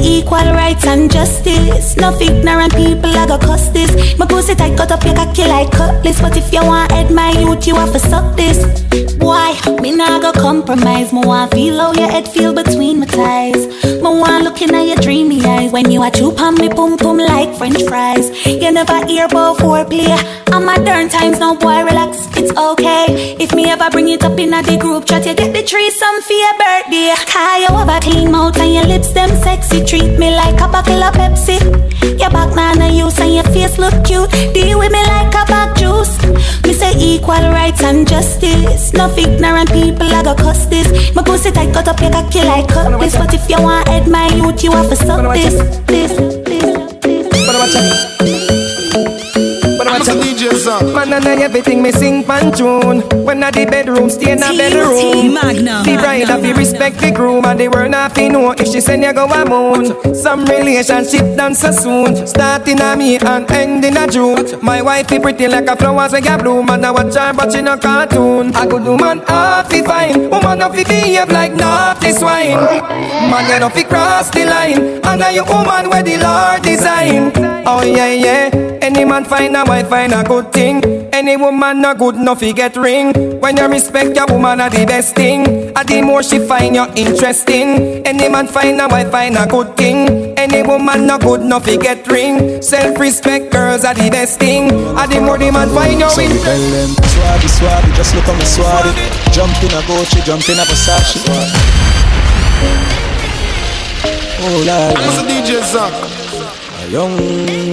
Equal rights and justice. No ignorant people I go cuss this. My pussy tight cut up your cocky like cutlass. But if you want head my youth, you have to suck this. Why? Me nah go compromise. Me want feel how your head feel between my thighs. Me want looking at your dreamy eyes when you a chew on me pum pum like French fries. You never hear about foreplay. I'm modern times, no boy, relax, it's okay. If me ever bring it up in a the group chat, you get the tree some for your birthday. Cause you have a clean mouth and your lips them sexy. Treat me like a bottle of Pepsi. Your back man and use and your face look cute. Deal with me like a back juice. Me say equal rights and justice. No ignorant people, I go cuss this. My pussy tight, cut up your cocky like cutlass. But if you want head my youth, you have to suck this, this, this, this. I'm a DJ song. Man, and I everything me sing pan tune. When I the bedroom, stay in a bedroom. Magnum. The bride have to respect the groom, and the world not fi know if she send you go a moon. Some relationship done so soon, starting a me and ending a June. My wife be pretty like a flower, when you have bloom, and I watch her but she no cartoon. A good woman half fi fine, woman not fi behave like naughty swine. Man you not fi cross the line, and a you woman where the Lord design. Oh yeah yeah. Any man find a wife find a good thing. Any woman not good enough fi get ring. When you respect your woman a the best thing. A the more she find you interesting. Any man find a wife find a good thing. Any woman no good, no get ring. Self-respect, girls are the best thing. And the more the man find your So we tell them, swabby, swabby, just look on me swabby. Jump in a Gucci, jump in a Versace. Oh, Lord. I'm a DJ Zach. A young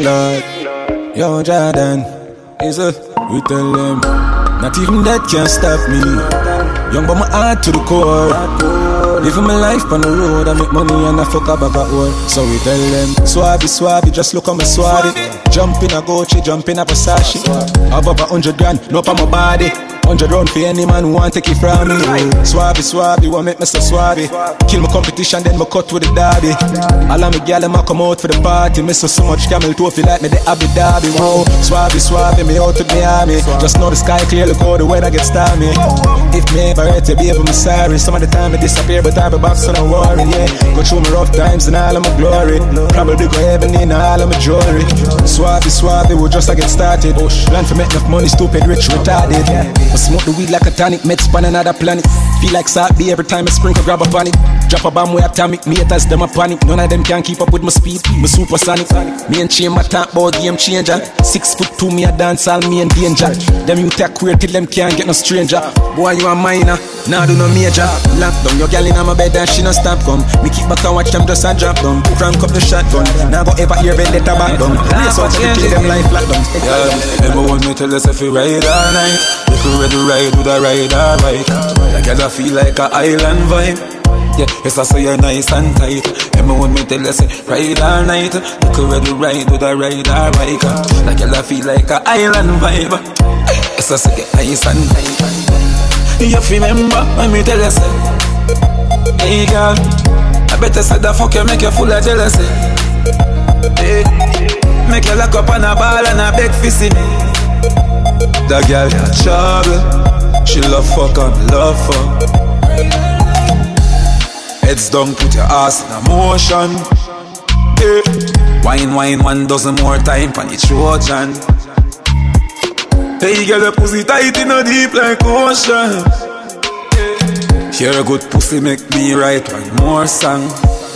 lad, young Jordan. Is a, we tell them, not even that can stop me. Young but my heart to the core. Living my life on the road, I make money and I fuck a bag of war. So we tell them, swabby, swabby, just look on me swabby. Jump in a Gucci, jump in a Versace. Up a hundred grand, no on my body. Hundred round for any man who want take it from me. Swabby, swabby, what make me so swabby? Kill my competition, then my cut with the derby. All of me gal them a come out for the party. Me so so much camel toe feel like me the Abu Dhabi. Whoa, swabby, swabby, me out with Miami. Just know the sky clear, look how the weather gets stormy. If me ever hurt to be able, me sorry. Some of the time I disappear, but I be back, so don't worry. Yeah, go through my rough times and all of my glory. Probably go heaven in all of my jewelry. Swabby, swabby, we just a get started. Plan for make enough money, stupid, rich, retarded. Smoke the weed like a tonic, med span another planet. Feel like salt be every time I sprinkle, grab a on it. Drop a bomb with atomic, me haters them a panic. None of them can keep up with my speed, my supersonic. Me and chain my talk about game changer. Six foot two, me a dance all me in danger. Them you take queer till them can't get no stranger. Boy, you a minor, nah do no major. Lock down your gal in my bed and she no stop come. Me kick back and watch them just a drop down. Crank up the shotgun, now go ever hear vendetta back down. Race out to kill them life flat down. Yeah, remember when me tell us if we ride all night Little red ride with a ride alright Like I feel like a island vibe yeah, yes, I say you're nice and tight. Remember when me tell you say ride all night. Little red ride with a ride alright. Like I feel like a island vibe. Yes, I say you're nice and tight. You remember when me tell you say, Hey girl, I better say the fuck you make you full of jealousy. Hey, make you lock up on a ball and a beg for see me. That girl got trouble. She love fuck and love fuck. Heads down, put your ass in a motion. Yeah. Wine, wine, one dozen more time for the Trojan. Hey, girl, the pussy tight in a deep like ocean. Eh. Hear a good pussy make me write one more song.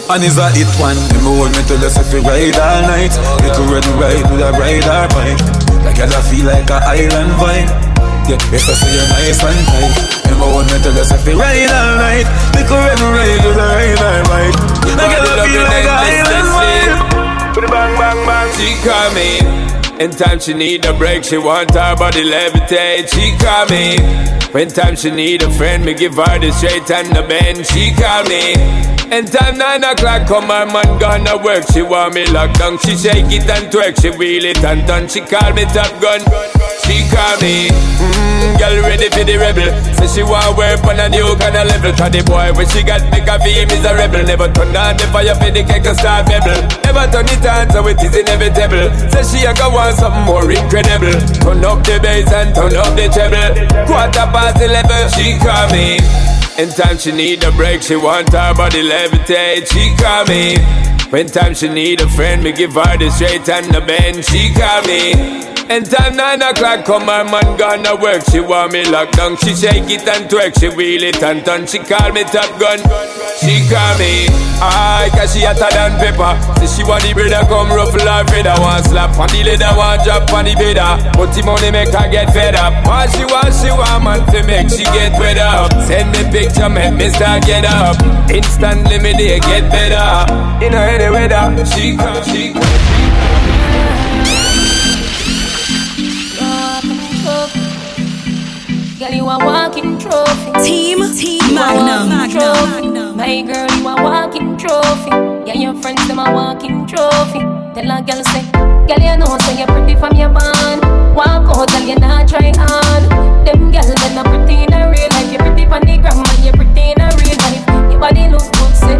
And is a hit one. Remember when me tell us if we ride all night. Little red ride with a ride or bike. Like I feel like a island vibe. Yeah, if I say you're nice and tight. Remember when me tell us if we ride all night. Little red ride with a ride or bike. Like I feel like a island vibe. Bang bang bang. She call me. In time she need a break, she want her body levitate. She call me. When time she need a friend, me give her the straight and the bend. She call me. In time nine o'clock, come her man gonna work. She want me locked down. She shake it and twerk. She wheel it and turn. She call me top gun. She call me. Mmm, girl ready for the rebel. Say she want work on a new kind of level. Cause the boy when she got make a feel rebel. Never turn on the fire for the cake and start bubble. Never turn it on so it is inevitable. Say she a go want something more incredible. Turn up the bass and turn up the treble. Quarter past eleven, she call me. In time she need a break, she want her body levitate. She call me. When time she need a friend, me give her the straight and the bend. She call me. In time nine o'clock, come her man gonna work. She want me locked down. She shake it and twerk. She wheel it and turn. She call me top gun. She call me. Aye, cause she hotter than pepper. Say she want the brother come ruffle her feather. Want slap on the leather, want drop on the better. But the money make her get fed up. What she want, she want man to make she get wet up. Send me picture, make me start get up. Instantly me day get better. In her any weather, she come, she come. You a walking trophy. Team, team, Magnum, Magnum. My girl, you a walking trophy. Yeah, your friends them a walking trophy. Tell a girl say, girl you know say you're pretty from your band. Walk out, girl you not try hard. Them girl them not pretty in a real life. You pretty on the gram and you pretty in a real life. Your body look good, set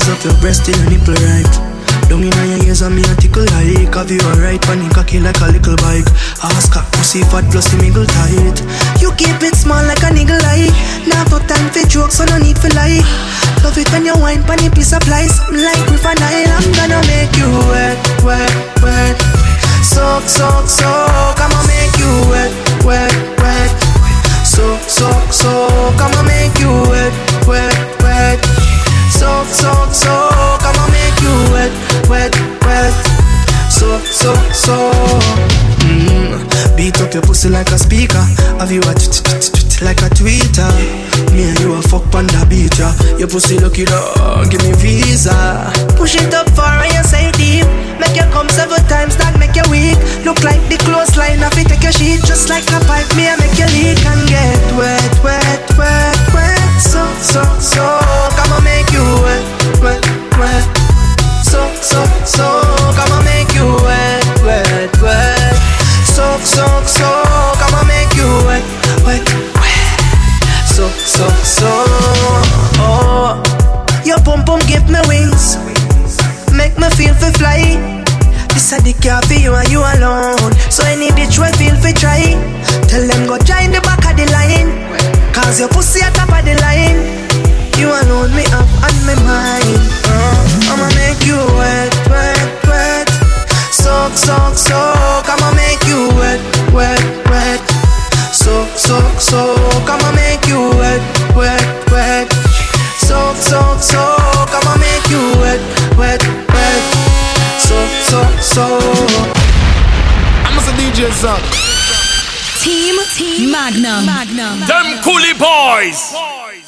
still your breast till your nipple right. Down in your ears and me a tickle like Have you alright, panic cocky like a little bike. Ask a pussy fat plus the middle tight. You keep it small like a niggle eye. Now for time for jokes so no need for lie. Love it when you wine pan piece of Something like with an Nile I'm gonna make you wet, wet, wet. Soak, soak, soak I'ma make you wet, wet, wet. Soak, soak, soak I'ma make you wet, wet Soak, soak, soak I'ma make you wet, wet, wet. So, so, so. Mm. Beat up your pussy like a speaker. Have you a like a tweeter? Me and you a fuck on the beach yeah. Your pussy it up, give me visa. Push it up far and you say deep Make you come several times, that make you weak. Look like the clothesline, if it take your sheet. Just like a pipe, me I make you leak And get wet, wet, wet, wet So, so, come on make you wet, wet, wet. So, so, so, come on make you wet, wet, wet. So, so, so, come on make you wet, wet, wet. So, so, so, oh. Your pum pum give me wings Make me feel for fly. This a the car for you and you alone. So any bitch will feel for try. Tell them go join the back of the line Cause your pussy at top of the line. You alone me up on my mind. Uh, I'ma make you wet, wet, wet. Soak, soak, soak. I'ma make you wet, wet, wet. Soak, soak, soak. I'ma make you wet, wet, wet. Soak, soak, soak. I'ma make you wet, wet, wet. Soak, soak, soak. I'm a DJ Zach Team Magnum. Magnum. Them coolie boys.